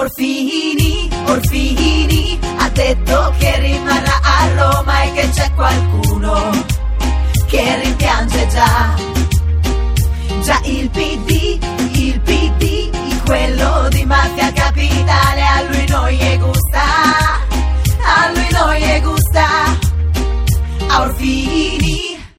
Orfini, Orfini ha detto che rimarrà a Roma e che c'è qualcuno che rimpiange già. Già il PD, il PD, quello di mafia capitale, a lui non gli gusta, a lui non gli gusta, a Orfini.